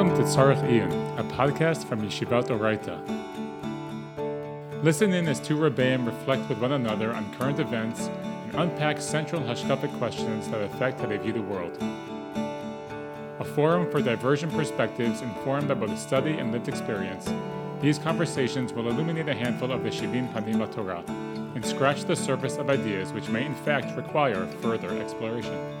Welcome to Tzarich Iyun, a podcast from Yeshivat Orayta. Listen in as two Rebbeim reflect with one another on current events and unpack central hashkafic questions that affect how they view the world. A forum for divergent perspectives informed by both study and lived experience, these conversations will illuminate a handful of the Shivim Panim Torah and scratch the surface of ideas which may in fact require further exploration.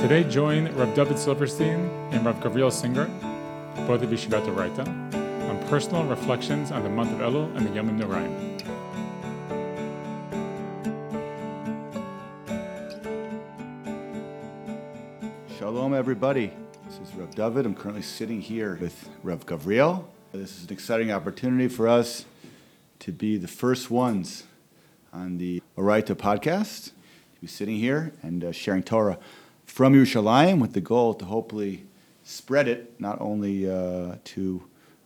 Today join Rav David Silverstein and Rav Gavriel Singer, both of Yeshivat Orayta, on personal reflections on the month of Elul and the Yom Noraim. Shalom, everybody. This is Rav David. I'm currently sitting here with Rav Gavriel. This is an exciting opportunity for us to be the first ones on the Orayta podcast, to be sitting here and uh, sharing Torah from Yerushalayim with the goal to hopefully spread it not only uh, to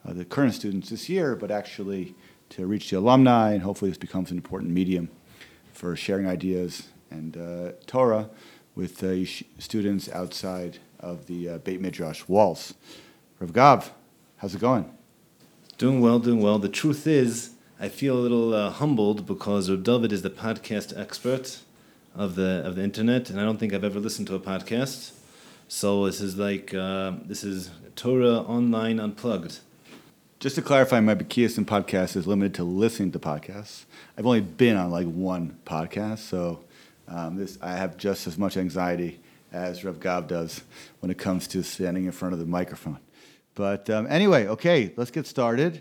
uh, the current students this year, but actually to reach the alumni, and hopefully this becomes an important medium for sharing ideas and uh, Torah with uh, students outside of the uh, Beit Midrash walls. Rav Gav, how's it going? Doing well, doing well. The truth is, I feel a little uh, humbled because Rav David is the podcast expert of the of the internet, and I don't think I've ever listened to a podcast. So this is like uh, this is Torah online unplugged. Just to clarify, my Bekias podcast is limited to listening to podcasts. I've only been on like one podcast, so um, this I have just as much anxiety as Rev Gav does when it comes to standing in front of the microphone. But um, anyway, okay, let's get started,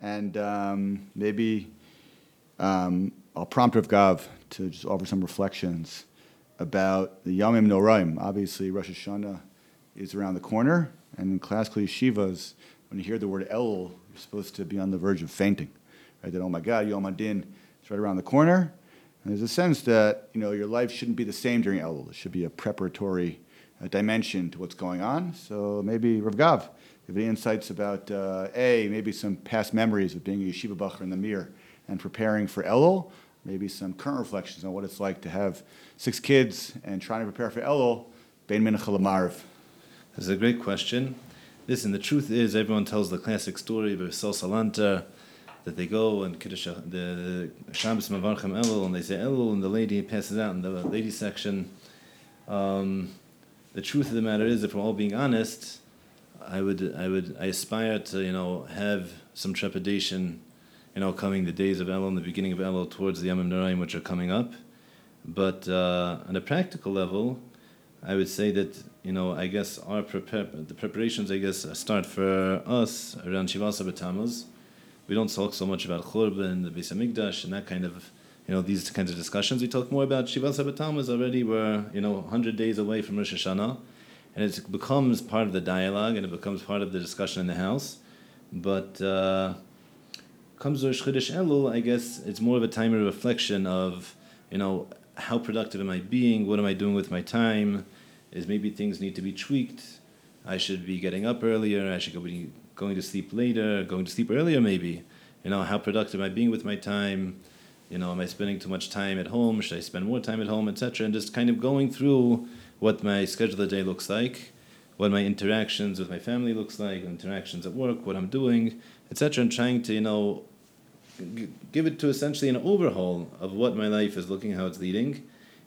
and um, maybe um, I'll prompt Rev Gav to just offer some reflections about the Yamim Noraim. Obviously, Rosh Hashanah is around the corner, and in classical yeshivas, when you hear the word Elul, you're supposed to be on the verge of fainting. Right? That, oh my God, Yom Hadin is right around the corner. And there's a sense that you know, your life shouldn't be the same during Elul. It should be a preparatory uh, dimension to what's going on. So maybe Rav Gav, have any insights about, uh, A, maybe some past memories of being a yeshiva bacher in the Mir and preparing for Elul, maybe some current reflections on what it's like to have six kids and trying to prepare for Elul, Bein Mincha Marv. That's a great question. Listen, the truth is, everyone tells the classic story of Sol Salanter that they go and Kiddush, the, the Shabbos Mevarchim Elul, and they say Elul, and the lady passes out in the lady section. Um, the truth of the matter is, if we're all being honest, I would, I would, I aspire to, you know, have some trepidation you know, coming the days of Elul, the beginning of Elul, towards the Yamim Noraim, which are coming up. But uh, on a practical level, I would say that you know, I guess our prepare the preparations, I guess, start for us around Shivasa B'Tammuz. We don't talk so much about Churban, the Beis Hamikdash, and that kind of, you know, these kinds of discussions. We talk more about Shivasa B'Tammuz already. We're you know, hundred days away from Rosh Hashanah, and it becomes part of the dialogue and it becomes part of the discussion in the house. But uh, comes to Rosh Chodesh Elul, I guess it's more of a time of reflection of, you know, how productive am I being? What am I doing with my time? Is maybe things need to be tweaked? I should be getting up earlier. I should be going to sleep later. Going to sleep earlier, maybe. You know, how productive am I being with my time? You know, am I spending too much time at home? Should I spend more time at home, etc. And just kind of going through what my schedule of the day looks like, what my interactions with my family looks like, interactions at work, what I'm doing, etc. And trying to, you know, give it to essentially an overhaul of what my life is looking, how it's leading.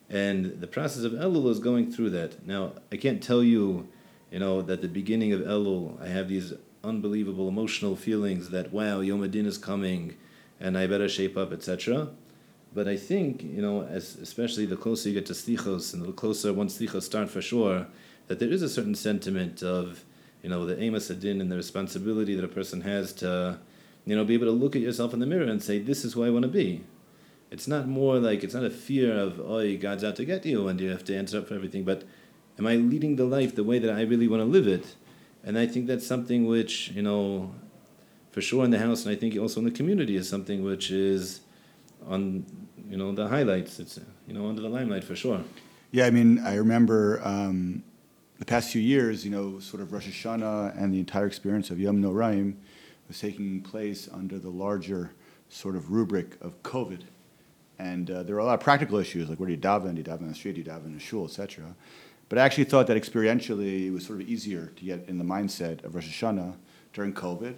And the process of Elul is going through that. Now, I can't tell you, you know, that the beginning of Elul, I have these unbelievable emotional feelings that, wow, Yom Hadin is coming and I better shape up, etc. But I think, you know, as, especially the closer you get to Slichos and the closer once Slichos start for sure, that there is a certain sentiment of, you know, the Eimas Hadin and the responsibility that a person has to you know, be able to look at yourself in the mirror and say, this is who I want to be. It's not more like, it's not a fear of, oh, God's out to get you and you have to answer up for everything, but am I leading the life the way that I really want to live it? And I think that's something which, you know, for sure in the house, and I think also in the community is something which is on, you know, the highlights. It's, you know, under the limelight for sure. Yeah, I mean, I remember um, the past few years, you know, sort of Rosh Hashanah and the entire experience of Yom Noraim was taking place under the larger sort of rubric of COVID. And uh, there were a lot of practical issues, like where do you daven? Do you daven in the street? Do you daven in a shul, etc. But I actually thought that experientially it was sort of easier to get in the mindset of Rosh Hashanah during COVID,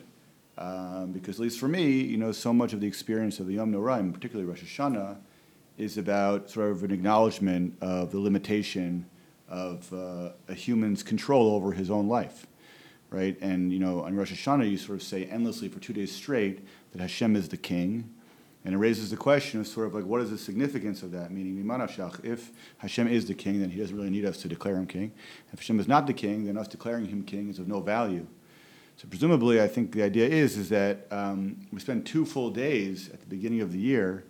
um, because at least for me, you know, so much of the experience of the Yom Noraim, particularly Rosh Hashanah, is about sort of an acknowledgement of the limitation of uh, a human's control over his own life, right? And you know, on Rosh Hashanah, you sort of say endlessly for two days straight that Hashem is the king, and it raises the question of sort of like what is the significance of that? Meaning, if Hashem is the king, then He doesn't really need us to declare Him king. If Hashem is not the king, then us declaring Him king is of no value. So presumably, I think the idea is is that um, we spend two full days at the beginning of the year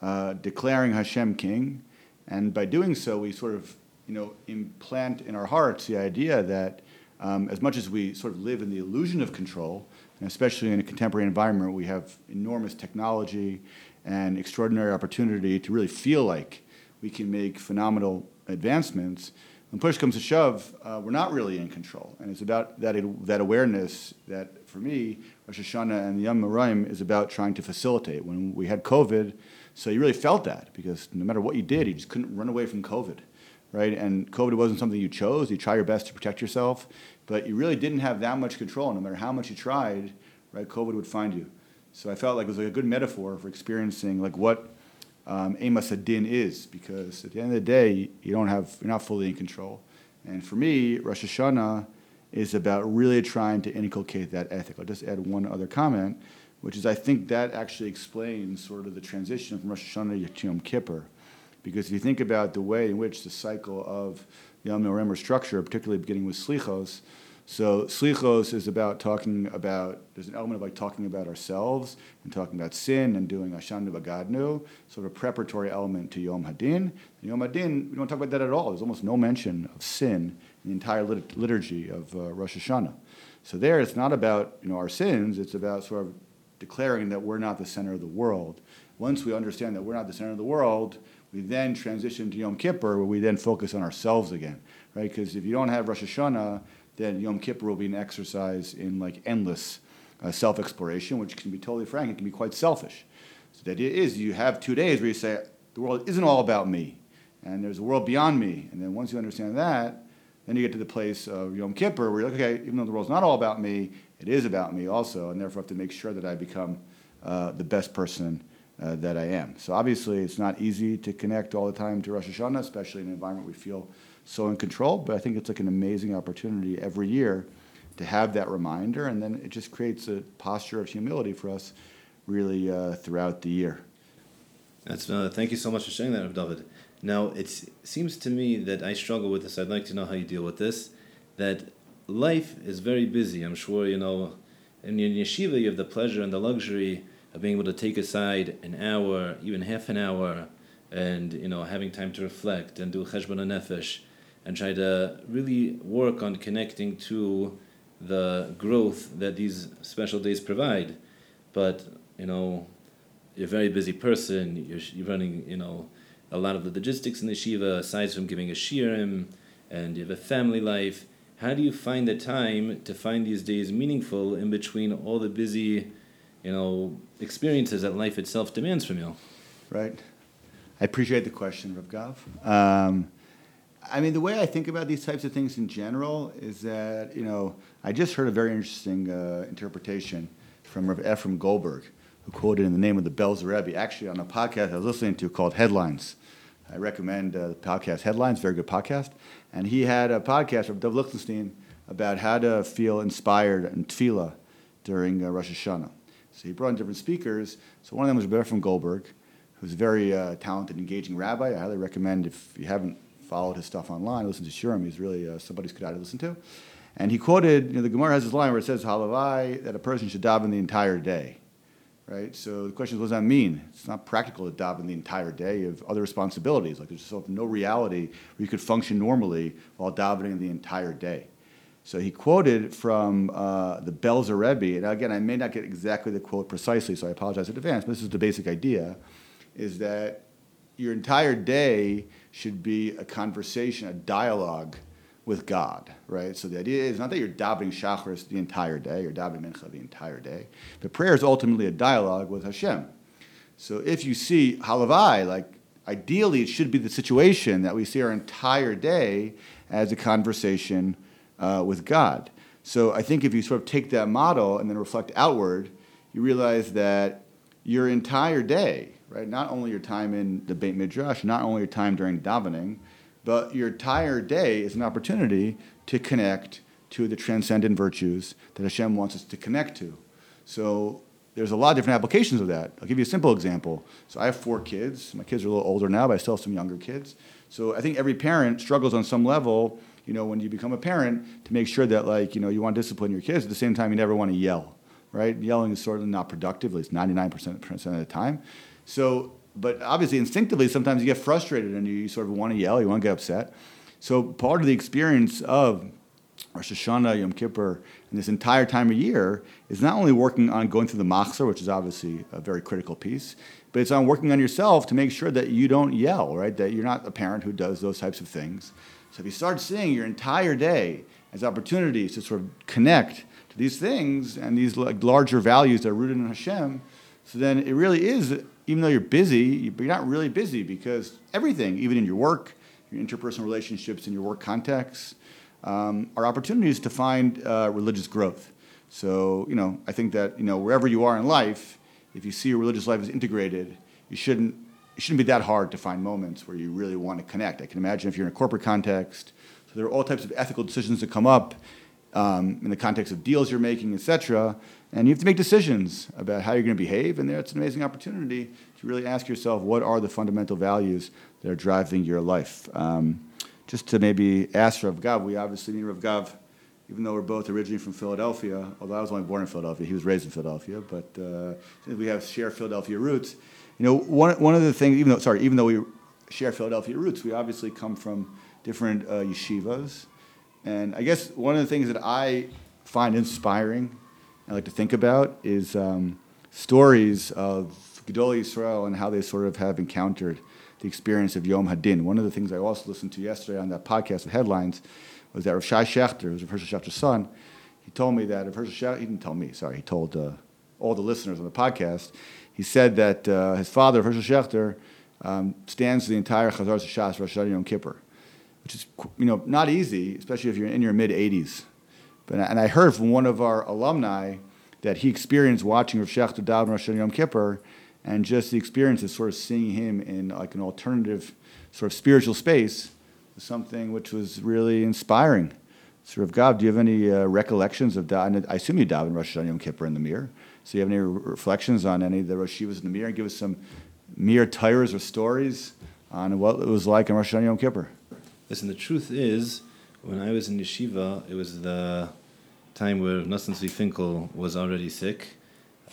uh, declaring Hashem king, and by doing so, we sort of you know implant in our hearts the idea that um, as much as we sort of live in the illusion of control, and especially in a contemporary environment, we have enormous technology and extraordinary opportunity to really feel like we can make phenomenal advancements. When push comes to shove, uh, we're not really in control. And it's about that, that awareness that, for me, Rosh Hashanah and the Yom Noraim is about trying to facilitate. When we had COVID, so you really felt that because no matter what you did, you just couldn't run away from COVID, right? And COVID wasn't something you chose. You try your best to protect yourself, but you really didn't have that much control. No matter how much you tried, right, COVID would find you. So I felt like it was like a good metaphor for experiencing like what um, Eimas Hadin is, because at the end of the day, you don't have you're not fully in control. And for me, Rosh Hashanah is about really trying to inculcate that ethic. I'll just add one other comment, which is I think that actually explains sort of the transition from Rosh Hashanah to Yom Kippur. Because if you think about the way in which the cycle of Yom Noraim structure, particularly beginning with Slichos, so slichos is about talking about. There's an element of like talking about ourselves and talking about sin and doing ashanu bagadnu, sort of a preparatory element to Yom Hadin. And Yom Hadin, we don't talk about that at all. There's almost no mention of sin in the entire lit- liturgy of uh, Rosh Hashanah. So there, it's not about you know our sins. It's about sort of declaring that we're not the center of the world. Once we understand that we're not the center of the world, we then transition to Yom Kippur, where we then focus on ourselves again, right? Because if you don't have Rosh Hashanah then Yom Kippur will be an exercise in like endless uh, self exploration, which can be totally frank, it can be quite selfish. So the idea is you have two days where you say, the world isn't all about me, and there's a world beyond me. And then once you understand that, then you get to the place of Yom Kippur where you're like, okay, even though the world's not all about me, it is about me also, and therefore I have to make sure that I become uh, the best person uh, that I am. So obviously, it's not easy to connect all the time to Rosh Hashanah, especially in an environment we feel so in control. But I think it's like an amazing opportunity every year to have that reminder, and then it just creates a posture of humility for us really uh, throughout the year. That's uh, thank you so much for sharing that, David. Now it seems to me that I struggle with this. I'd like to know how you deal with this. That life is very busy. I'm sure you know. In yeshiva, you have the pleasure and the luxury of being able to take aside an hour, even half an hour, and you know having time to reflect and do cheshbon nefesh and try to really work on connecting to the growth that these special days provide. But, you know, you're a very busy person, you're, you're running, you know, a lot of the logistics in the Shiva, aside from giving a shiurim, and you have a family life. How do you find the time to find these days meaningful in between all the busy, you know, experiences that life itself demands from you? Right. I appreciate the question, Rav Gav. Um, I mean, the way I think about these types of things in general is that, you know, I just heard a very interesting uh, interpretation from Rav Efrem Goldberg, who quoted in the name of the Belzer Rebbe, actually on a podcast I was listening to called Headlines. I recommend uh, the podcast Headlines, very good podcast. And he had a podcast from Dov Lichtenstein about how to feel inspired in tefillah during uh, Rosh Hashanah. So he brought in different speakers. So one of them was Rav Efrem Goldberg, who's a very uh, talented, engaging rabbi. I highly recommend if you haven't followed his stuff online, listen to Shiurim. He's really uh, somebody who's good to listen to. And he quoted, you know, the Gemara has this line where it says, Halavai, that a person should daven the entire day. Right? So the question is, what does that mean? It's not practical to daven the entire day. You have other responsibilities. Like there's just no reality where you could function normally while davening the entire day. So he quoted from uh, the Belzer Rebbe, and again, I may not get exactly the quote precisely, so I apologize in advance, but this is the basic idea, is that your entire day should be a conversation, a dialogue with God, right? So the idea is not that you're davening shacharis the entire day, you're davening mincha the entire day, but prayer is ultimately a dialogue with Hashem. So if you see halavai, like ideally, it should be the situation that we see our entire day as a conversation uh, with God. So I think if you sort of take that model and then reflect outward, you realize that your entire day, right, not only your time in the Beit Midrash, not only your time during davening, but your entire day is an opportunity to connect to the transcendent virtues that Hashem wants us to connect to. So there's a lot of different applications of that. I'll give you a simple example. So I have four kids. My kids are a little older now, but I still have some younger kids. So I think every parent struggles on some level, you know, when you become a parent, to make sure that like, you know, you want to discipline your kids. At the same time, you never want to yell, right? Yelling is sort of not productive, at least 99% of the time. So, but obviously instinctively, sometimes you get frustrated and you sort of want to yell, you want to get upset. So part of the experience of Rosh Hashanah, Yom Kippur, and this entire time of year is not only working on going through the machzor, which is obviously a very critical piece, but it's on working on yourself to make sure that you don't yell, right? That you're not a parent who does those types of things. So if you start seeing your entire day as opportunities to sort of connect to these things and these larger values that are rooted in Hashem, so then it really is, even though you're busy, you're not really busy because everything, even in your work, your interpersonal relationships, in your work context, um, are opportunities to find uh, religious growth. So, you know, I think that, you know, wherever you are in life, if you see your religious life as integrated, you shouldn't, it shouldn't be that hard to find moments where you really want to connect. I can imagine if you're in a corporate context, so there are all types of ethical decisions that come up um, in the context of deals you're making, et cetera, and you have to make decisions about how you're going to behave, and there it's an amazing opportunity to really ask yourself what are the fundamental values that are driving your life. Um, just to maybe ask Rav Gav, we obviously need Rav Gav, even though we're both originally from Philadelphia, although I was only born in Philadelphia, he was raised in Philadelphia, but uh, we have shared Philadelphia roots. You know, one, one of the things, even though, sorry, even though we share Philadelphia roots, we obviously come from different uh, yeshivas. And I guess one of the things that I find inspiring, I like to think about, is um, stories of Gedolei Yisrael and how they sort of have encountered the experience of Yom Hadin. One of the things I also listened to yesterday on that podcast of headlines was that Rav Shai Schachter, who's Rav Hershel Schachter's son, he told me that Rav Schachter, he didn't tell me, sorry, he told uh, all the listeners on the podcast, he said that uh, his father, Hershel Schachter, um, stands the entire Chazaras Hashatz Rosh Hashanah Yom Kippur, which is you know not easy, especially if you're in your mid 80s. But and I heard from one of our alumni that he experienced watching Rav Schachter daven Rosh Hashanah Yom Kippur, and just the experience of sort of seeing him in like an alternative sort of spiritual space was something which was really inspiring. Sort of, God, do you have any uh, recollections of that? I assume you daven Rosh Hashanah Yom Kippur in the mir. So you have any reflections on any of the Rosh Hashivas in the mir? Give us some mir tires or stories on what it was like in Rosh Hashanah Yom Kippur. Listen, the truth is, when I was in yeshiva, it was the time where Nosson Tzvi Finkel was already sick.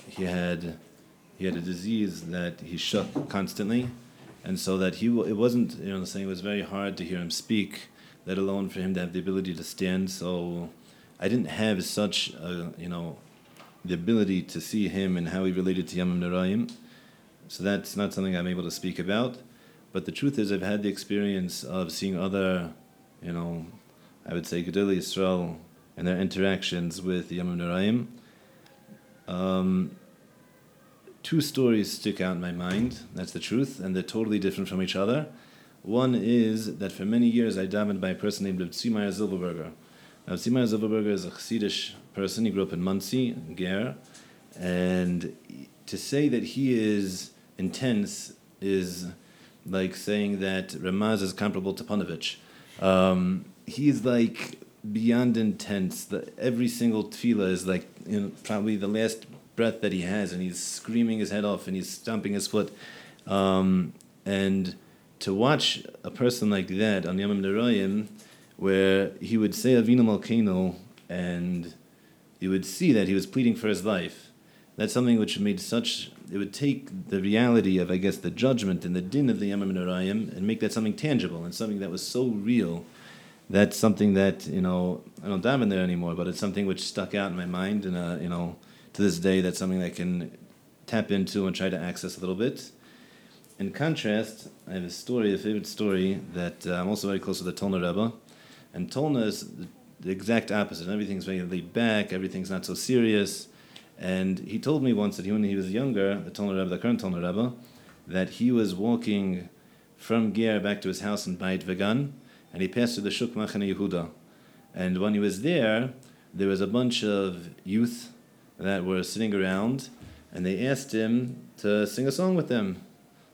He had he had a disease that he shook constantly, and so that he it wasn't you know saying it was very hard to hear him speak, let alone for him to have the ability to stand. So I didn't have such a, you know the ability to see him and how he related to Yamim Noraim. So that's not something I'm able to speak about. But the truth is, I've had the experience of seeing other, you know, I would say Gedolei Yisrael and their interactions with Yamim Noraim. Um, two stories stick out in my mind. That's the truth, and they're totally different from each other. One is that for many years I davened by a person named Tzimaya Zilberberger. Now, Tzimaya Zilberberger is a Chassidish person. He grew up in Monsey, Ger, and to say that he is intense is like saying that Ramaz is comparable to Panovich. Um, is like beyond intense. The, every single tefillah is like you know, probably the last breath that he has, and he's screaming his head off and he's stomping his foot. Um, and to watch a person like that on Yom Noraim, where he would say Avinu Malkeinu, and you would see that he was pleading for his life. That's something which made such. It would take the reality of, I guess, the judgment and the din of the Yom Noraim and make that something tangible and something that was so real. That's something that you know I don't dive in there anymore, but it's something which stuck out in my mind, and uh, you know to this day, that's something that I can tap into and try to access a little bit. In contrast, I have a story, a favorite story, that uh, I'm also very close to the Tolna Rebbe. And Tolna is the, exact opposite. Everything's very laid back, everything's not so serious. And he told me once that he, when he was younger, the Tolna Rebbe, the current Tolna Rebbe, that he was walking from Ger back to his house in Bayit Vegan, and he passed through the Shuk Machane Yehuda. And when he was there, there was a bunch of youth that were sitting around, and they asked him to sing a song with them.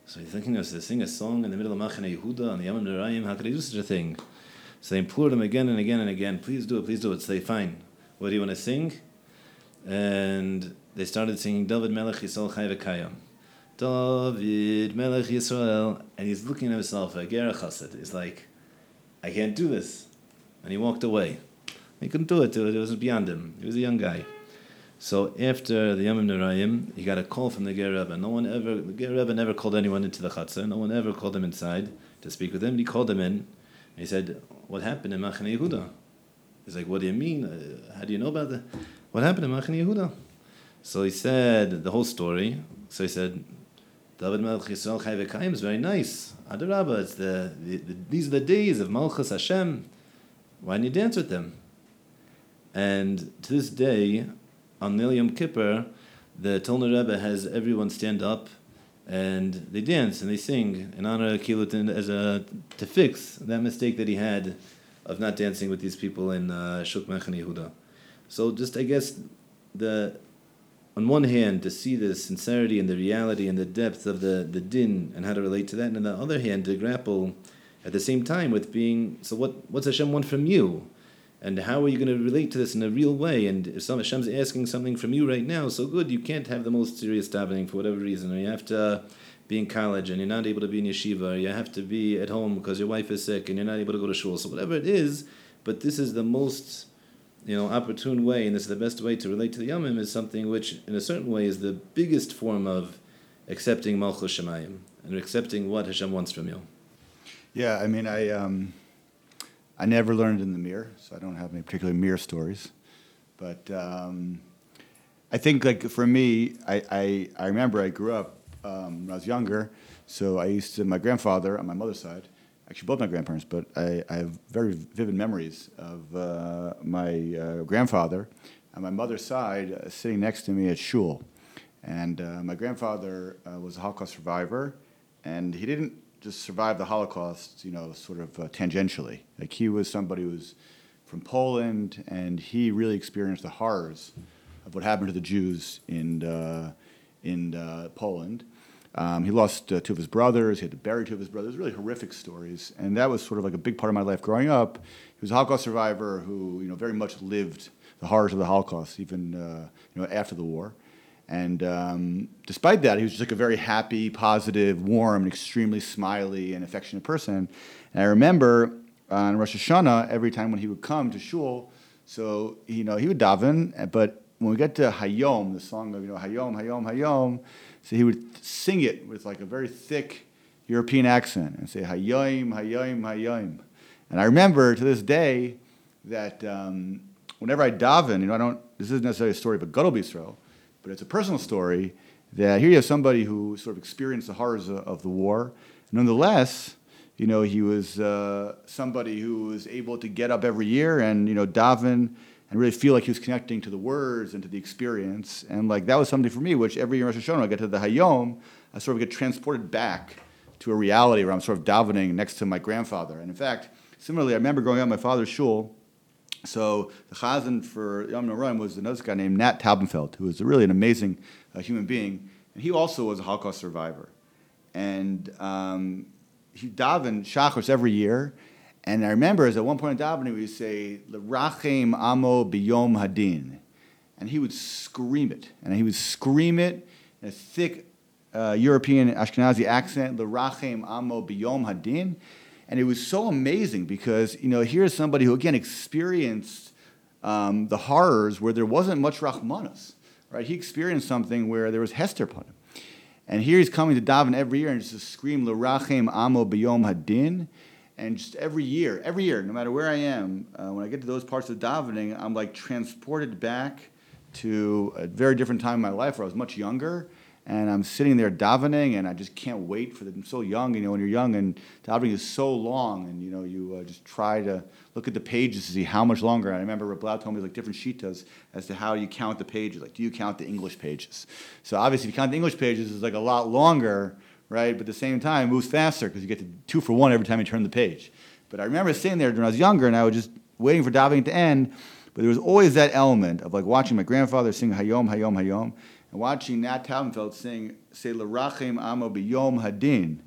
So he's thinking of to sing a song in the middle of Machane Yehuda on the Yom Noraim. How could I do such a thing? So they implored him again and again and again, please do it, please do it. So they, fine. What do you want to sing? And they started singing David Melech Yisrael Chai V'Kayam. David Melech Yisrael. And he's looking at himself, a Ger Chassid. He's like, I can't do this. And he walked away. He couldn't do it. It was beyond him. He was a young guy. So after the Yom Noraim, he got a call from the Ger Rebbe. No one ever, the Ger Rebbe never called anyone into the Chatzah. No one ever called him inside to speak with him. He called him in. He said, what happened in Machane Yehuda? He's like, what do you mean? Uh, how do you know about that? What happened in Machane Yehuda? So he said the whole story. So he said, David Melech Yisrael Chai is very nice. Adarabba, it's the, the, the, these are the days of Malchus Hashem. Why don't you dance with them? And to this day, on Yom Kippur, the Tolner Rebbe has everyone stand up and they dance and they sing in honor of Kilutin as a to fix that mistake that he had of not dancing with these people in uh, Shuk Machane Yehuda. So just I guess the on one hand to see the sincerity and the reality and the depth of the, the din and how to relate to that, and on the other hand to grapple at the same time with being so what what's Hashem want from you? And how are you going to relate to this in a real way? And if some Hashem's asking something from you right now, so good, you can't have the most serious davening for whatever reason, or you have to be in college and you're not able to be in yeshiva, or you have to be at home because your wife is sick and you're not able to go to shul. So whatever it is, but this is the most you know opportune way, and this is the best way to relate to the Yomim is something which, in a certain way, is the biggest form of accepting Malchus Shemayim and accepting what Hashem wants from you. Yeah, I mean, I. Um I never learned in the Mir, so I don't have any particular Mir stories. But um, I think, like for me, I, I, I remember I grew up um, when I was younger. So I used to my grandfather on my mother's side, actually both my grandparents, but I, I have very vivid memories of uh, my uh, grandfather on my mother's side uh, sitting next to me at shul. And uh, my grandfather uh, was a Holocaust survivor, and he didn't just survived the Holocaust, you know, sort of uh, tangentially. Like he was somebody who was from Poland, and he really experienced the horrors of what happened to the Jews in uh, in uh, Poland. Um, he lost uh, two of his brothers. He had to bury two of his brothers. Really horrific stories, and that was sort of like a big part of my life growing up. He was a Holocaust survivor who, you know, very much lived the horrors of the Holocaust, even uh, you know after the war. And um, despite that, he was just like a very happy, positive, warm, and extremely smiley and affectionate person. And I remember on Rosh Hashanah, every time when he would come to shul, so you know he would daven, but when we get to Hayom, the song of you know Hayom, Hayom, Hayom, so he would sing it with like a very thick European accent and say Hayom, Hayom, Hayom. And I remember to this day that um, whenever I daven, you know, I don't. This isn't necessarily a story of a Gadol B'Yisrael, but it's a personal story that here you have somebody who sort of experienced the horrors of, the war. Nonetheless, you know, he was uh, somebody who was able to get up every year and, you know, daven and really feel like he was connecting to the words and to the experience. And like that was something for me, which every year in Rosh Hashanah, I get to the Hayom, I sort of get transported back to a reality where I'm sort of davening next to my grandfather. And in fact, similarly, I remember growing up my father's shul, so the chazan for Yom Noraim was another guy named Nat Taubenfeld, who was really an amazing uh, human being, and he also was a Holocaust survivor. And um, he davened shachos every year, and I remember as at one point in davening we would say "L'rachem amo biyom hadin," and he would scream it, and he would scream it in a thick uh, European Ashkenazi accent, "L'rachem amo biyom hadin." And it was so amazing because, you know, here's somebody who, again, experienced um, the horrors where there wasn't much Rahmanas, right? He experienced something where there was Hester upon him. And here he's coming to daven every year and just scream, L'rachem amo biyom hadin. And just every year, every year, no matter where I am, uh, when I get to those parts of davening, I'm like transported back to a very different time in my life where I was much younger and I'm sitting there davening, and I just can't wait for them. I'm so young, you know, when you're young, and davening is so long, and you know, you uh, just try to look at the pages to see how much longer. And I remember Rav Blau told me like different shitas as to how you count the pages. Like, do you count the English pages? So obviously, if you count the English pages, it's like a lot longer right? But at the same time, it moves faster because you get to two for one every time you turn the page. But I remember sitting there when I was younger and I was just waiting for davening to end. But there was always that element of like watching my grandfather sing Hayom, Hayom, Hayom, and watching Nat Taubenfeld sing Say L'Rachem Amo B'Yom Hadin.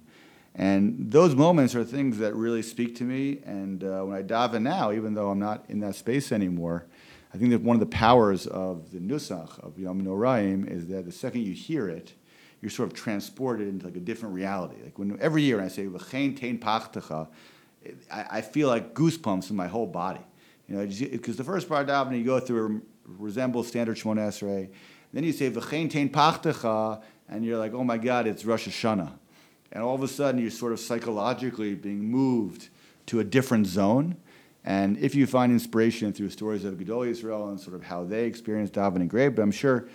And those moments are things that really speak to me. And uh, when I daven now, even though I'm not in that space anymore, I think that one of the powers of the nusach of Yom Noraim is that the second you hear it, you're sort of transported into like a different reality. Like when every year I say L'chein tein pachtecha, I, I feel like goosebumps in my whole body. You know, because the first part of davening you go through resembles standard Shemona Esrei. Then you say V'chein tein pachtecha, and you're like, oh my God, it's Rosh Hashanah. And all of a sudden, you're sort of psychologically being moved to a different zone. And if you find inspiration through stories of Gedolei Yisrael and sort of how they experienced davening, great. But I'm sure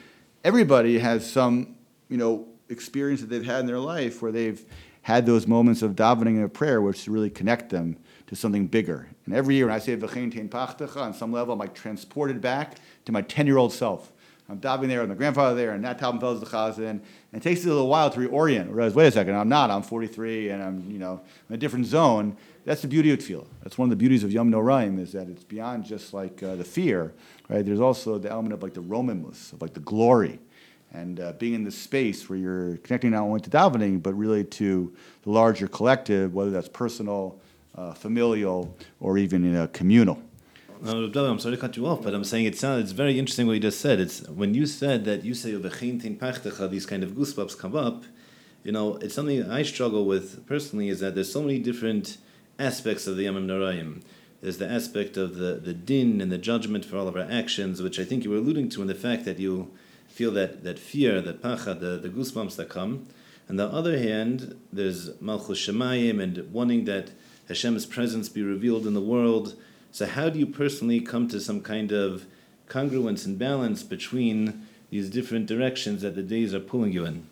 everybody has some, you know, experience that they've had in their life where they've had those moments of davening and prayer which really connect them to something bigger. And every year when I say V'chein tein pachtecha, on some level I'm like transported back to my 10-year-old self. I'm davening there with my grandfather there, and Nat Taubenfeld is the chazan. And it takes a little while to reorient. Whereas, wait a second, I'm not. I'm 43, and I'm you know in a different zone. That's the beauty of tefillah. That's one of the beauties of Yom Noraim is that it's beyond just like uh, the fear, right? There's also the element of like the romimus, of like the glory, and uh, being in this space where you're connecting not only to davening but really to the larger collective, whether that's personal, uh, familial, or even you know, communal. No, I'm sorry to cut you off, but I'm saying it sounds it's very interesting what you just said. It's when you said that you say oh, these kind of goosebumps come up. You know, it's something I struggle with personally. Is that there's so many different aspects of the Yamim Noraim. There's the aspect of the, the din and the judgment for all of our actions, which I think you were alluding to in the fact that you feel that, that fear, that pacha, the, the goosebumps that come. On the other hand, there's Malchus Shemayim and wanting that Hashem's presence be revealed in the world. So, how do you personally come to some kind of congruence and balance between these different directions that the days are pulling you in?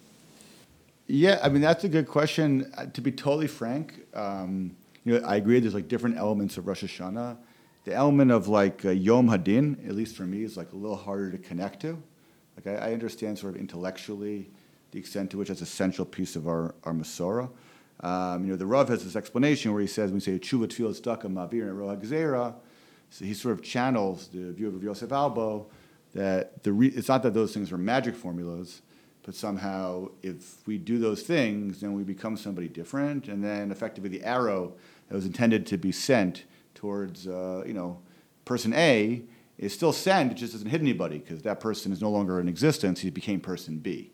Yeah, I mean that's a good question. Uh, to be totally frank, um, you know, I agree. There's like different elements of Rosh Hashanah. The element of like uh, Yom Hadin, at least for me, is like a little harder to connect to. Like I, I understand sort of intellectually the extent to which that's a central piece of our our Masorah. Um, you know, the Rav has this explanation where he says when we say tshuva tefillah tzedakah mavir and roha gzera, so he sort of channels the view of Yosef Albo that the re- it's not that those things are magic formulas, but somehow if we do those things, then we become somebody different, and then effectively the arrow that was intended to be sent towards uh, you know person A is still sent, it just doesn't hit anybody because that person is no longer in existence. He became person B.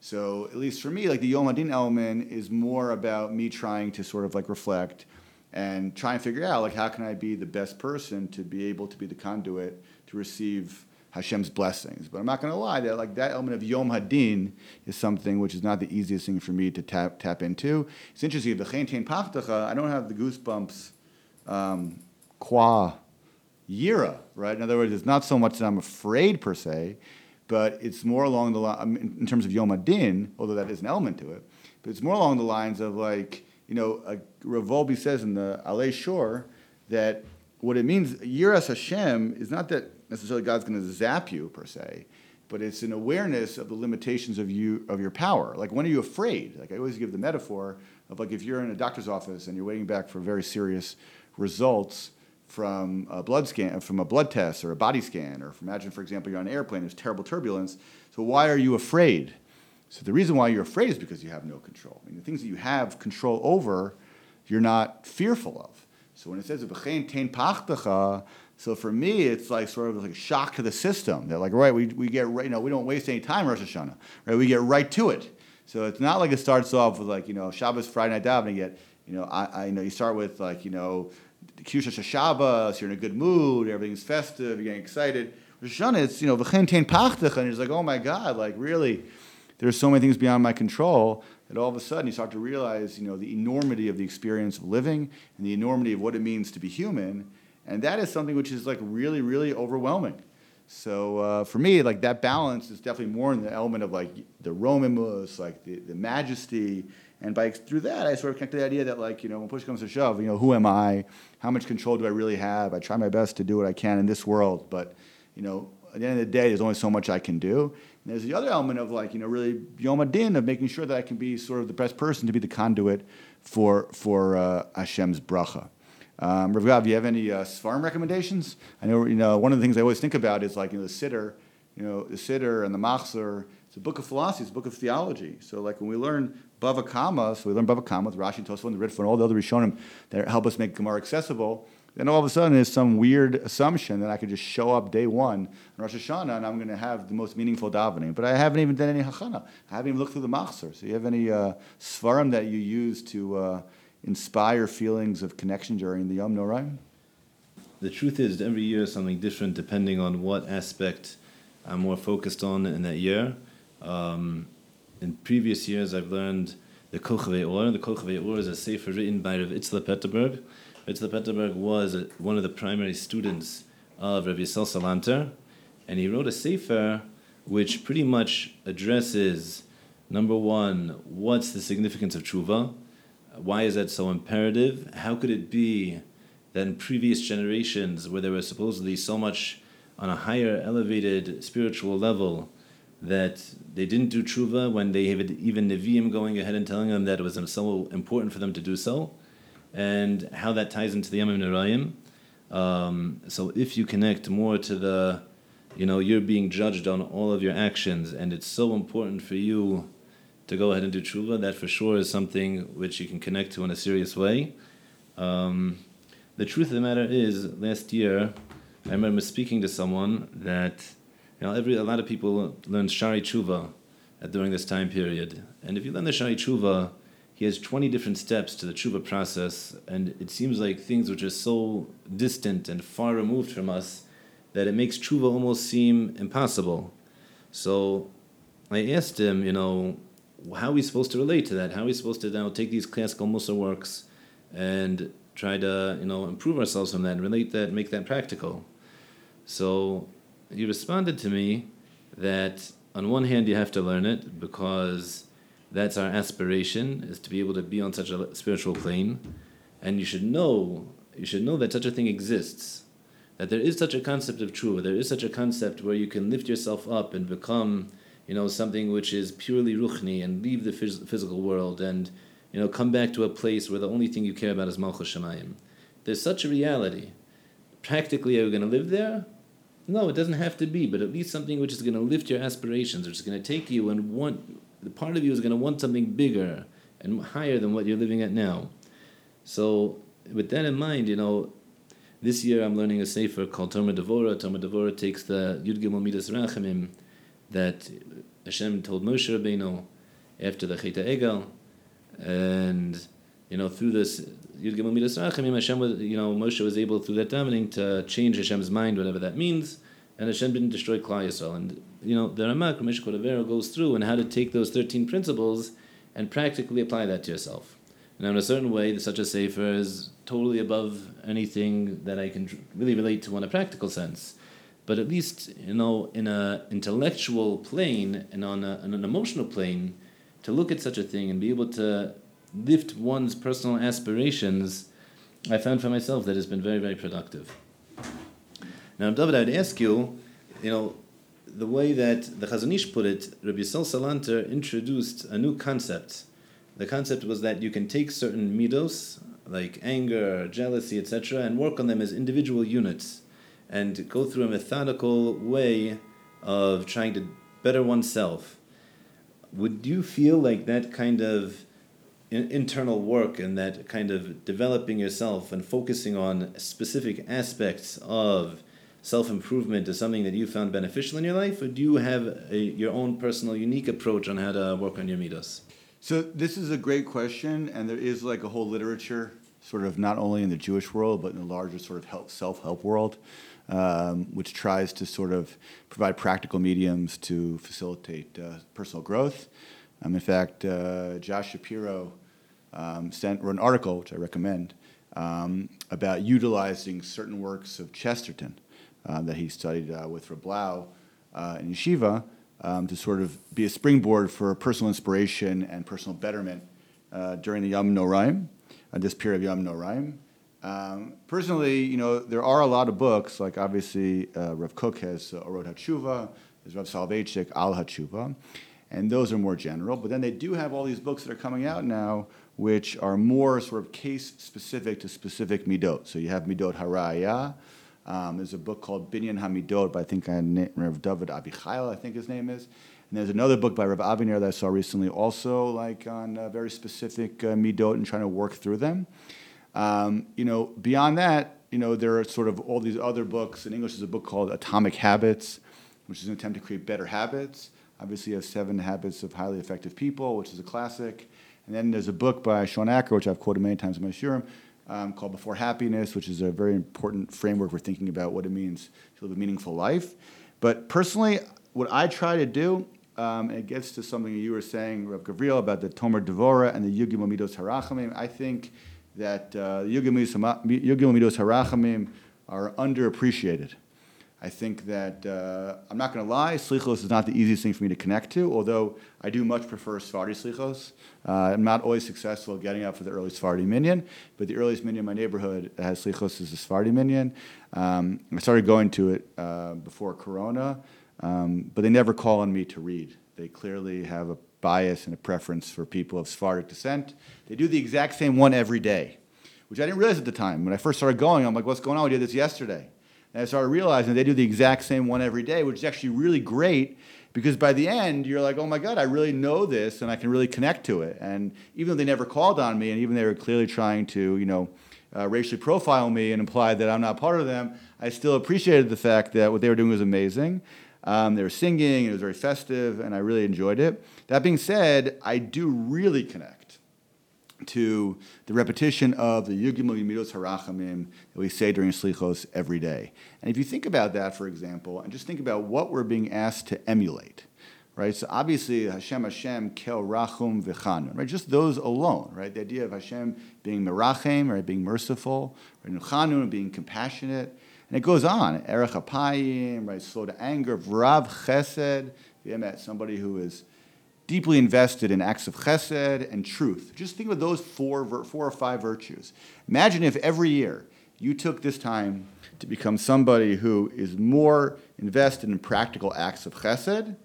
So at least for me, like the Yom Hadin element is more about me trying to sort of like reflect and try and figure out like how can I be the best person to be able to be the conduit to receive Hashem's blessings. But I'm not going to lie that like that element of Yom Hadin is something which is not the easiest thing for me to tap tap into. It's interesting. The Tein Pachtacha, I don't have the goosebumps um, qua yira, right? In other words, it's not so much that I'm afraid per se but it's more along the line in terms of Yom Hadin, although that is an element to it. But it's more along the lines of like you know, uh, Rav Wolbe says in the Alei Shor that what it means Yiras Hashem is not that necessarily God's going to zap you per se, but it's an awareness of the limitations of you of your power. Like when are you afraid? Like I always give the metaphor of like if you're in a doctor's office and you're waiting back for very serious results from a blood scan, from a blood test or a body scan, or imagine, for example, you're on an airplane, there's terrible turbulence. So why are you afraid? So the reason why you're afraid is because you have no control. I mean, the things that you have control over, you're not fearful of. So when it says so for me, it's like sort of like a shock to the system. They're like, right, we, we get right, you know, we don't waste any time Rosh Hashanah, right? We get right to it. So it's not like it starts off with like, you know, Shabbos, Friday night davening yet. You know, I, I know you start with like, you know, Kusha Shabbos, you're in a good mood, everything's festive, you're getting excited. Hashanah, it's, you know, v'chen tein pachtach, and it's like, oh my God, like really, there's so many things beyond my control that all of a sudden you start to realize, you know, the enormity of the experience of living and the enormity of what it means to be human. And that is something which is like really, really overwhelming. So uh, for me, like that balance is definitely more in the element of like the Romimus, like the, the majesty, and by through that, I sort of connect to the idea that like you know when push comes to shove, you know who am I? How much control do I really have? I try my best to do what I can in this world, but you know at the end of the day, there's only so much I can do. And there's the other element of like, you know, really Yom Hadin, of making sure that I can be sort of the best person to be the conduit for, for uh, Hashem's bracha. Um, Rav Gav, do you have any uh, Sefarim recommendations? I know, you know, one of the things I always think about is like, you know, the sitter, you know, the Siddur and the Machzor, it's a book of philosophy, it's a book of theology. So like when we learn Bava Kama, so we learn Bava Kama with Rashi, Tosfot, and the Ritva, and all the other Rishonim that help us make Gemara accessible, then all of a sudden there's some weird assumption that I could just show up day one on Rosh Hashanah and I'm going to have the most meaningful davening. But I haven't even done any hachana. I haven't even looked through the Machzor. So you have any uh, sefarim that you use to uh, inspire feelings of connection during the Yom Noraim? The truth is, every year is something different depending on what aspect I'm more focused on in that year. Um, in previous years, I've learned the Kochavei Or. The Kochavei Or is a sefer written by Rav Itzla Petterberg. Itzla Petterberg was a, one of the primary students of Rav Yisrael Salanter, and he wrote a sefer which pretty much addresses number one, what's the significance of tshuva? Why is that so imperative? How could it be that in previous generations, where there was supposedly so much on a higher, elevated spiritual level, that they didn't do tshuva when they had even Nevi'im going ahead and telling them that it was so important for them to do so, and how that ties into the Yamim Noraim. Um, so if you connect more to the, you know, you're being judged on all of your actions, and it's so important for you to go ahead and do tshuva, that for sure is something which you can connect to in a serious way. Um, the truth of the matter is, last year, I remember speaking to someone that you know, every a lot of people learn Shaarei Tshuva during this time period, and if you learn the Shaarei Tshuva, he has twenty different steps to the Tshuva process, and it seems like things which are so distant and far removed from us that it makes Tshuva almost seem impossible. So, I asked him, you know, how are we supposed to relate to that? How are we supposed to now take these classical mussar works and try to, you know, improve ourselves from that and relate that, make that practical? So he responded to me that on one hand you have to learn it because that's our aspiration is to be able to be on such a spiritual plane. And you should know you should know that such a thing exists that there is such a concept of true there is such a concept where you can lift yourself up and become you know something which is purely ruchni and leave the phys- physical world and you know come back to a place where the only thing you care about is malchus shemayim. There's such a reality. Practically are you going to live there no, it doesn't have to be, but at least something which is going to lift your aspirations, which is going to take you and want, the part of you is going to want something bigger and higher than what you're living at now. So, with that in mind, you know, this year I'm learning a sefer called Tomer Devora. Tomer Devora takes the Yud Gimel Midas Rachamim that Hashem told Moshe Rabbeinu after the Cheta Egel, and you know through this Yud Gimel Midas Rachamim, Hashem was, you know, Moshe was able through that davening to change Hashem's mind, whatever that means, and Hashem didn't destroy Klal Yisrael. And you know, the Ramak Ramesh Cordovero goes through and how to take those thirteen principles and practically apply that to yourself. Now, in a certain way, such a sefer is totally above anything that I can really relate to in a practical sense. But at least, you know, in an intellectual plane and on, a, on an emotional plane, to look at such a thing and be able to lift one's personal aspirations, I found for myself that has been very, very productive. Now, David, I'd ask you, you know, the way that the Chazon Ish put it, Rabbi Yisrael Salanter introduced a new concept. The concept was that you can take certain midos, like anger, jealousy, etc., and work on them as individual units, and go through a methodical way of trying to better oneself. Would you feel like that kind of in, internal work and that kind of developing yourself and focusing on specific aspects of self improvement is something that you found beneficial in your life, or do you have a, your own personal, unique approach on how to work on your midos? So this is a great question, and there is like a whole literature, sort of not only in the Jewish world but in the larger sort of help, self-help world, um, which tries to sort of provide practical mediums to facilitate uh, personal growth. Um, in fact, uh, Josh Shapiro um, sent wrote an article, which I recommend, um, about utilizing certain works of Chesterton uh, that he studied uh, with Rav Blau uh, in Yeshiva um, to sort of be a springboard for personal inspiration and personal betterment uh, during the Yom Noraim, uh, this period of Yom Noraim. Um, personally, you know, there are a lot of books, like obviously uh, Rav Kook has uh, Orot HaTshuva, There's Rav Soloveitchik, Al HaTshuva. And those are more general. But then they do have all these books that are coming out now, which are more sort of case specific to specific midot. So you have Midot Haraya. Um, there's a book called Binyan Hamidot by I think I Rav David Abichail, I think his name is. And there's another book by Rav Aviner that I saw recently, also like on uh, very specific uh, midot and trying to work through them. Um, you know, beyond that, you know, there are sort of all these other books. In English, there's a book called Atomic Habits, which is an attempt to create better habits. Obviously, you have Seven Habits of Highly Effective People, which is a classic. And then there's a book by Shawn Achor, which I've quoted many times in my shiurim, um, called Before Happiness, which is a very important framework for thinking about what it means to live a meaningful life. But personally, what I try to do, um, it gets to something you were saying, Rav Gavriel, about the Tomer Devora and the Yugim Amidos Harachamim. I think that uh, Yugim Amidos Harachamim are underappreciated. I think that uh, I'm not going to lie, slichos is not the easiest thing for me to connect to. Although I do much prefer Sephardi slichos. Uh, I'm not always successful getting up for the early Sephardi minyan, but the earliest minyan in my neighborhood that has slichos is the Sephardi minyan. Um, I started going to it uh, before Corona, um, but they never call on me to read. They clearly have a bias and a preference for people of Sephardic descent. They do the exact same one every day, which I didn't realize at the time. When I first started going, I'm like, "What's going on? We did this yesterday." And I started realizing they do the exact same one every day, which is actually really great because by the end you're like, oh my God, I really know this and I can really connect to it. And even though they never called on me and even they were clearly trying to, you know, uh, racially profile me and imply that I'm not part of them, I still appreciated the fact that what they were doing was amazing. Um, they were singing, it was very festive, and I really enjoyed it. That being said, I do really connect to the repetition of the Yugim Yimidos Harachamim that we say during Slichos every day. And if you think about that, for example, and just think about what we're being asked to emulate, right? So obviously Hashem Hashem Kel Rachum V'chanun, right? Just those alone, right? The idea of Hashem being merachem, right? Being merciful, right? Chanun being compassionate, and it goes on. Erech Apayim, right? Slow to anger, Vrav Chesed, somebody who is deeply invested in acts of chesed and truth. Just think of those four, four or five virtues. Imagine if every year you took this time to become somebody who is more invested in practical acts of chesed,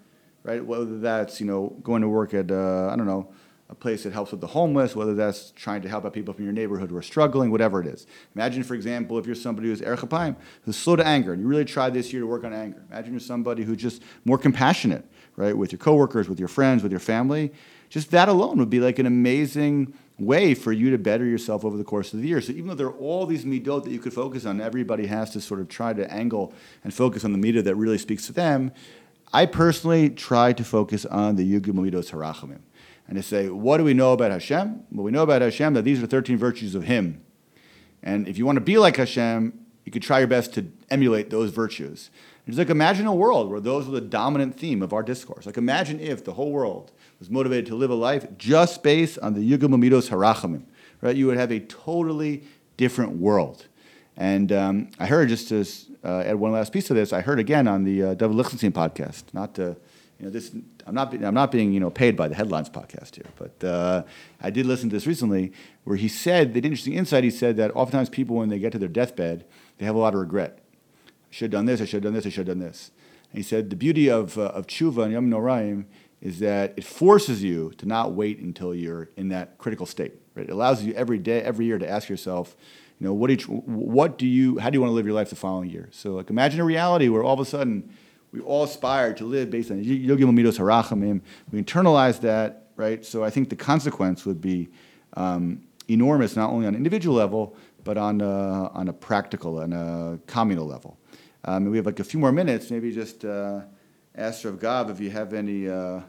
right? Whether that's you know going to work at uh, I don't know a place that helps with the homeless, whether that's trying to help out people from your neighborhood who are struggling, whatever it is. Imagine, for example, if you're somebody who's erechapayim, who's slow to anger, and you really tried this year to work on anger. Imagine you're somebody who's just more compassionate, right, with your coworkers, with your friends, with your family. Just that alone would be like an amazing way for you to better yourself over the course of the year. So even though there are all these midot that you could focus on, everybody has to sort of try to angle and focus on the midah that really speaks to them. I personally try to focus on the yugim midos harachamim and to say, what do we know about Hashem? Well, we know about Hashem that these are 13 virtues of Him. And if you want to be like Hashem, you could try your best to emulate those virtues. It's like imagine a world where those were the dominant theme of our discourse. Like imagine if the whole world was motivated to live a life just based on the Yugam Amidos Harachamim, right? You would have a totally different world. And um, I heard just to uh, add one last piece of this, I heard again on the uh, David Lichtenstein podcast, not to you know, this, I'm not, I'm not being, you know, paid by the Headlines podcast here, but uh, I did listen to this recently where he said, the interesting insight, he said that oftentimes people, when they get to their deathbed, they have a lot of regret. Should have done this, I should have done this, I should have done this. And he said, the beauty of, uh, of tshuva and yom noraim is that it forces you to not wait until you're in that critical state. Right? It allows you every day, every year to ask yourself, you know, what do you, what do you, how do you want to live your life the following year? So like imagine a reality where all of a sudden we all aspire to live based on Yogi Midos Harachamim. We internalize that, right? So I think the consequence would be um, enormous, not only on an individual level, but on a, on a practical and a communal level. Um, we have like a few more minutes. Maybe just uh, ask Rav Gav if you have any uh,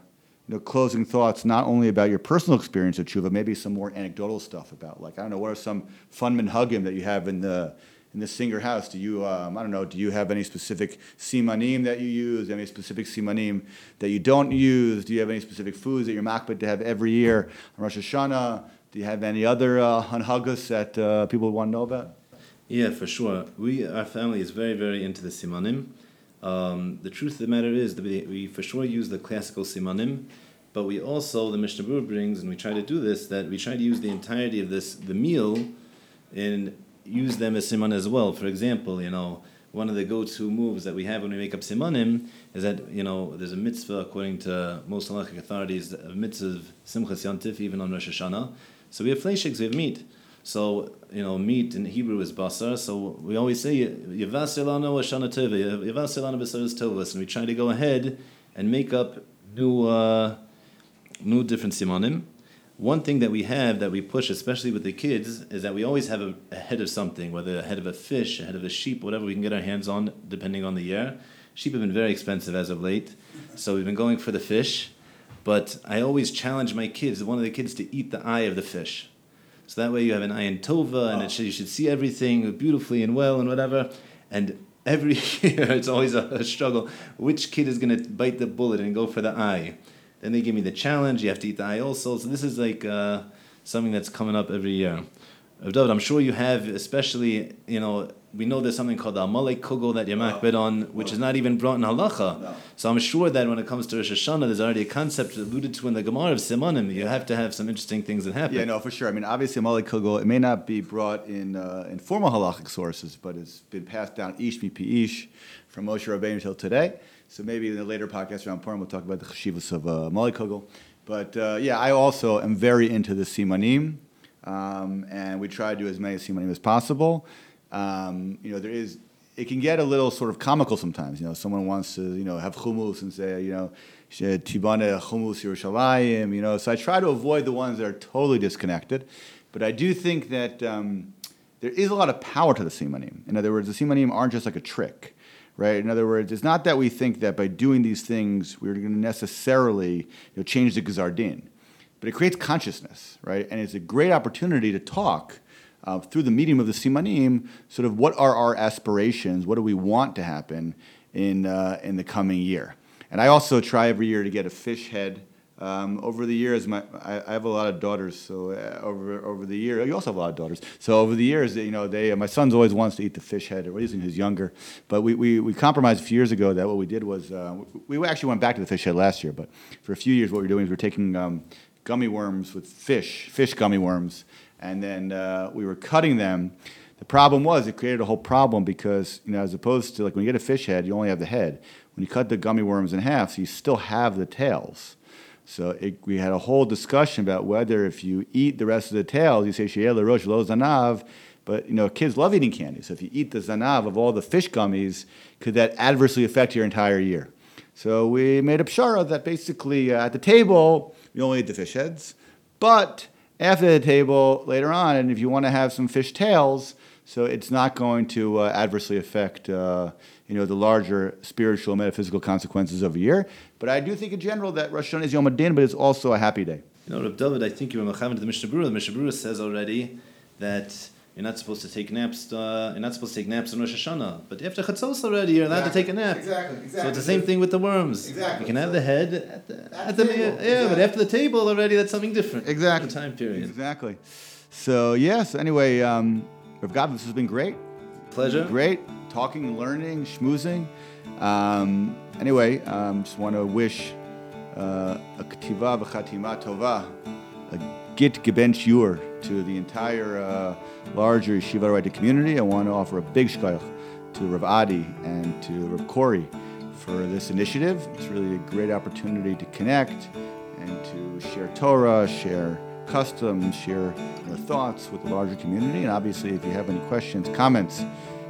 you know, closing thoughts, not only about your personal experience of tshuva, maybe some more anecdotal stuff about, like, I don't know, what are some fun minhagim that you have in the in the Singer house, do you, um, I don't know, do you have any specific simanim that you use, any specific simanim that you don't use? Do you have any specific foods that you're makbid to have every year on Rosh Hashanah? Do you have any other uh, hanhagas that uh, people want to know about? Yeah, for sure. We, our family is very, very into the simanim. Um, the truth of the matter is that we, we for sure use the classical simanim, but we also, the Mishnah Berurah brings, and we try to do this, that we try to use the entirety of this, the meal, and use them as siman as well. For example, you know, one of the go-to moves that we have when we make up simanim is that you know there's a mitzvah according to most halachic authorities, a mitzvah of simchas yantif even on Rosh Hashanah. So we have fleishiks, we have meat. So you know, meat in Hebrew is basar. So we always say yavasilano ashana tova, yavasilano b'saras tovas, and we try to go ahead and make up new uh, new different simanim. One thing that we have that we push, especially with the kids, is that we always have a, a head of something, whether a head of a fish, a head of a sheep, whatever we can get our hands on, depending on the year. Sheep have been very expensive as of late, so we've been going for the fish. But I always challenge my kids, one of the kids, to eat the eye of the fish. So that way you have an eye ayin tova, and it, you should see everything beautifully and well and whatever. And every year it's always a, a struggle. Which kid is going to bite the bullet and go for the eye? Then they give me the challenge. You have to eat the eye also. So this is like uh, something that's coming up every year. David, I'm sure you have, especially you know we know there's something called the Amalek Kugel that you're makbid on, which is not even brought in halacha. No. So I'm sure that when it comes to Rosh Hashanah, there's already a concept alluded to in the Gemara of Simanim. You have to have some interesting things that happen. Yeah, no, for sure. I mean, obviously, Amalek Kugel, it may not be brought in uh, in formal halachic sources, but it's been passed down ish mi ish from Moshe Rabbeinu until today. So maybe in the later podcast around Purim, we'll talk about the cheshivas of uh, Amalek Kugel. But uh, yeah, I also am very into the simanim, um, and we try to do as many simanim as possible. Um, you know, there is it can get a little sort of comical sometimes. You know, someone wants to, you know, have hummus and say, you know, tibane hummus Yerushalayim. You know, so I try to avoid the ones that are totally disconnected. But I do think that um, there is a lot of power to the simanim. In other words, the simanim aren't just like a trick, right? In other words, it's not that we think that by doing these things we're going to necessarily you know, change the gazardin, but it creates consciousness, right? And it's a great opportunity to talk uh, through the medium of the simanim, sort of what are our aspirations? What do we want to happen in uh, in the coming year? And I also try every year to get a fish head. Um, over the years, my, I, I, have a lot of daughters. So uh, over over the year, you also have a lot of daughters. So over the years, you know, they my son's always wants to eat the fish head. Or at he's he's younger, but we, we, we compromised a few years ago that what we did was uh, we actually went back to the fish head last year. But for a few years, what we we're doing is we we're taking um, gummy worms with fish, fish gummy worms, and then uh, we were cutting them. The problem was it created a whole problem because you know as opposed to like when you get a fish head, you only have the head. When you cut the gummy worms in half, so you still have the tails. So it, we had a whole discussion about whether if you eat the rest of the tails, you say sheyel rosh lo zanav, but you know kids love eating candy. So if you eat the zanav of all the fish gummies, could that adversely affect your entire year? So we made a pshara that basically uh, at the table you only eat the fish heads, but after the table later on, and if you want to have some fish tails, so it's not going to uh, adversely affect uh, you know the larger spiritual metaphysical consequences of a year. But I do think in general that Rosh Hashanah is Yom Hadin, but it's also a happy day. You know, Reb David, I think you were to the Mishnah Berurah. The Mishnah Berurah says already that you're not supposed to take naps. Uh, you're not supposed to take naps on Rosh Hashanah, but after Chatzos already, you're allowed exactly. to take a nap. Exactly, exactly. So it's the same thing with the worms. Exactly. You can have the head at the, at the, yeah, Exactly. but after the table already, that's something different. Exactly. The time period. Exactly. So yes. Anyway, um, Rav Gav, this has been great. Pleasure. Great talking, learning, schmoozing. Um, anyway, um, just want to wish uh, a ktiva v'chatima tova, a git geben shiur to the entire uh, larger Yeshiva Orayta community. I want to offer a big shkoyach to Rav Adi and to Rav Corey for this initiative. It's really a great opportunity to connect and to share Torah, share customs, share you know, thoughts with the larger community. And obviously, if you have any questions, comments,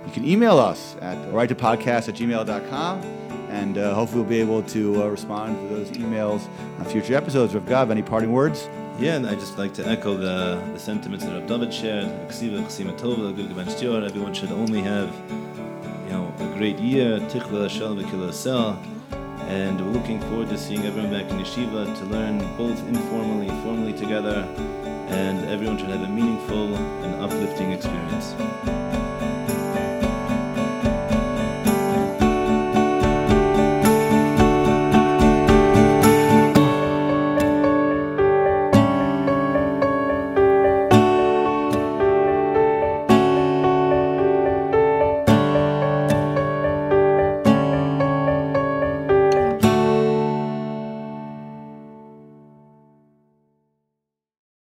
you can email us at oraytapodcast at gmail.com. And uh, hopefully, we'll be able to uh, respond to those emails on future episodes. Rav Gav, any parting words? Yeah, and I just like to echo the, the sentiments that Rav David shared. Everyone should only have, you know, a great year. And we're looking forward to seeing everyone back in yeshiva to learn both informally, formally together, and everyone should have a meaningful and uplifting experience.